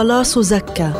خلاص زكا.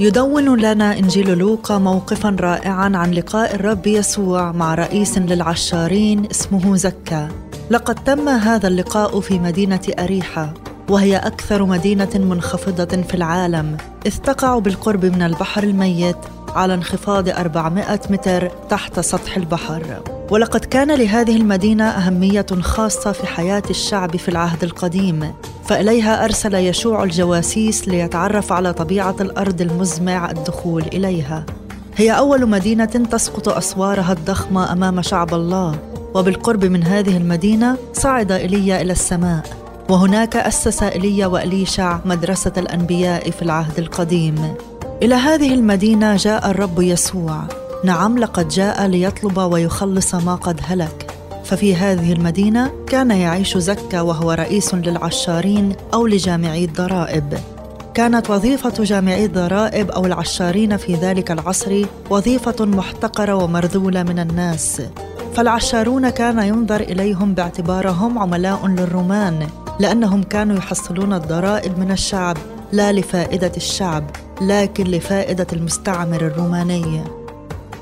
يدون لنا إنجيل لوقا موقفا رائعا عن لقاء الرب يسوع مع رئيس للعشارين اسمه زكا. لقد تم هذا اللقاء في مدينة اريحه وهي أكثر مدينة منخفضة في العالم إذ تقع بالقرب من البحر الميت على انخفاض 400 متر تحت سطح البحر. ولقد كان لهذه المدينة أهمية خاصة في حياة الشعب في العهد القديم فإليها أرسل يشوع الجواسيس ليتعرف على طبيعة الأرض المزمع الدخول إليها. هي أول مدينة تسقط أسوارها الضخمة أمام شعب الله، وبالقرب من هذه المدينة صعد إيليا إلى السماء، وهناك أسس إيليا وإليشع مدرسة الأنبياء في العهد القديم. إلى هذه المدينة جاء الرب يسوع، نعم لقد جاء ليطلب ويخلص ما قد هلك. ففي هذه المدينة كان يعيش زكا وهو رئيس للعشارين أو لجامعي الضرائب. كانت وظيفة جامعي الضرائب أو العشارين في ذلك العصر وظيفة محتقرة ومرذولة من الناس. فالعشارون كان ينظر إليهم باعتبارهم عملاء للرومان لأنهم كانوا يحصلون الضرائب من الشعب لا لفائدة الشعب لكن لفائدة المستعمر الروماني.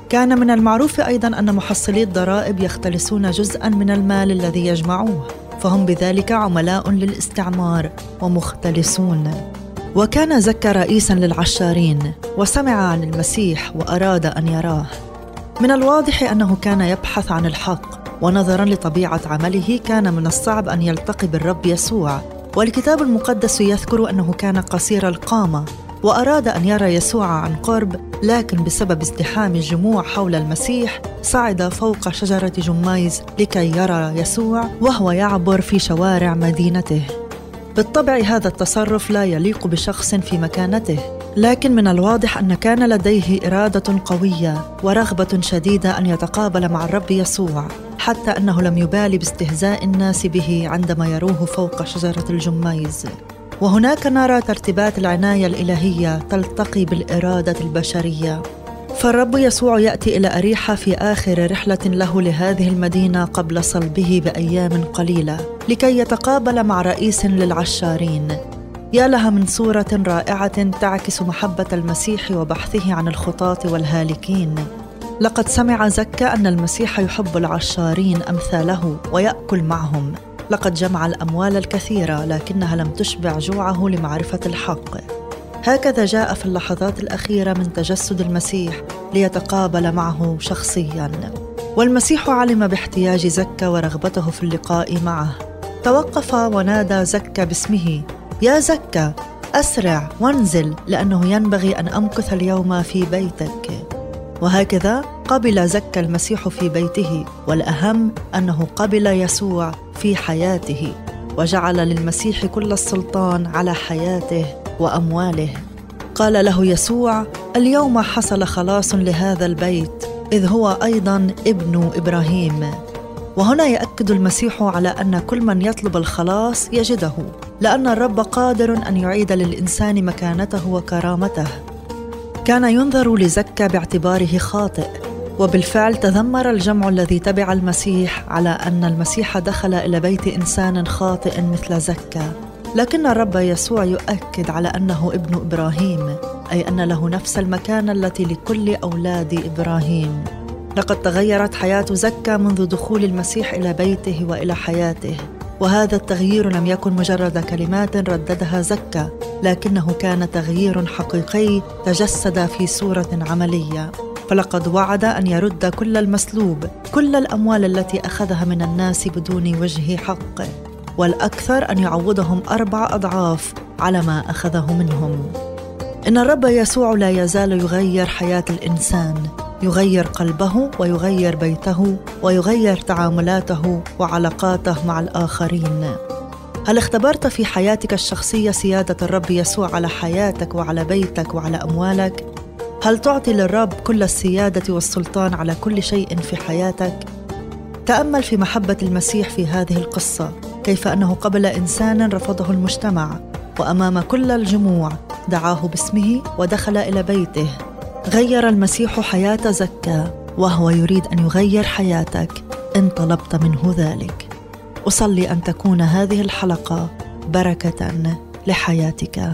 كان من المعروف أيضا أن محصلي الضرائب يختلسون جزءا من المال الذي يجمعوه فهم بذلك عملاء للاستعمار ومختلسون. وكان زكا رئيسا للعشارين وسمع عن المسيح وأراد أن يراه. من الواضح أنه كان يبحث عن الحق ونظرا لطبيعة عمله كان من الصعب أن يلتقي بالرب يسوع. والكتاب المقدس يذكر أنه كان قصير القامة وأراد أن يرى يسوع عن قرب لكن بسبب ازدحام الجموع حول المسيح صعد فوق شجرة جميز لكي يرى يسوع وهو يعبر في شوارع مدينته. بالطبع هذا التصرف لا يليق بشخص في مكانته لكن من الواضح أن كان لديه إرادة قوية ورغبة شديدة أن يتقابل مع الرب يسوع حتى أنه لم يبالي باستهزاء الناس به عندما يروه فوق شجرة الجميز. وهناك نرى ترتيبات العناية الإلهية تلتقي بالإرادة البشرية. فالرب يسوع يأتي إلى أريحة في آخر رحلة له لهذه المدينة قبل صلبه بأيام قليلة لكي يتقابل مع رئيس للعشارين. يا لها من صورة رائعة تعكس محبة المسيح وبحثه عن الخطاة والهالكين. لقد سمع زكا أن المسيح يحب العشارين أمثاله ويأكل معهم. لقد جمع الأموال الكثيرة لكنها لم تشبع جوعه لمعرفة الحق. هكذا جاء في اللحظات الأخيرة من تجسد المسيح ليتقابل معه شخصيا. والمسيح علم باحتياج زكا ورغبته في اللقاء معه. توقف ونادى زكا باسمه يا زكا أسرع وانزل لأنه ينبغي أن أمكث اليوم في بيتك. وهكذا قبل زكا المسيح في بيته والأهم أنه قبل يسوع في حياته وجعل للمسيح كل السلطان على حياته وأمواله. قال له يسوع اليوم حصل خلاص لهذا البيت إذ هو أيضا ابن إبراهيم. وهنا يأكد المسيح على أن كل من يطلب الخلاص يجده لأن الرب قادر أن يعيد للإنسان مكانته وكرامته. كان ينظر لزكا باعتباره خاطئ. وبالفعل تذمر الجمع الذي تبع المسيح على أن المسيح دخل إلى بيت إنسان خاطئ مثل زكا. لكن الرب يسوع يؤكد على أنه ابن إبراهيم أي أن له نفس المكانه التي لكل أولاد إبراهيم. لقد تغيرت حياة زكا منذ دخول المسيح إلى بيته وإلى حياته وهذا التغيير لم يكن مجرد كلمات رددها زكا لكنه كان تغيير حقيقي تجسد في صورة عملية. فلقد وعد أن يرد كل المسلوب كل الأموال التي أخذها من الناس بدون وجه حق والأكثر أن يعوضهم أربع أضعاف على ما أخذه منهم. إن الرب يسوع لا يزال يغير حياة الإنسان يغير قلبه ويغير بيته ويغير تعاملاته وعلاقاته مع الآخرين. هل اختبرت في حياتك الشخصية سيادة الرب يسوع على حياتك وعلى بيتك وعلى أموالك؟ هل تعطي للرب كل السيادة والسلطان على كل شيء في حياتك؟ تأمل في محبة المسيح في هذه القصة كيف أنه قبل إنسان رفضه المجتمع وأمام كل الجموع دعاه باسمه ودخل إلى بيته. غير المسيح حياة زكا وهو يريد أن يغير حياتك. إن طلبت منه ذلك. أصلي أن تكون هذه الحلقة بركة لحياتك.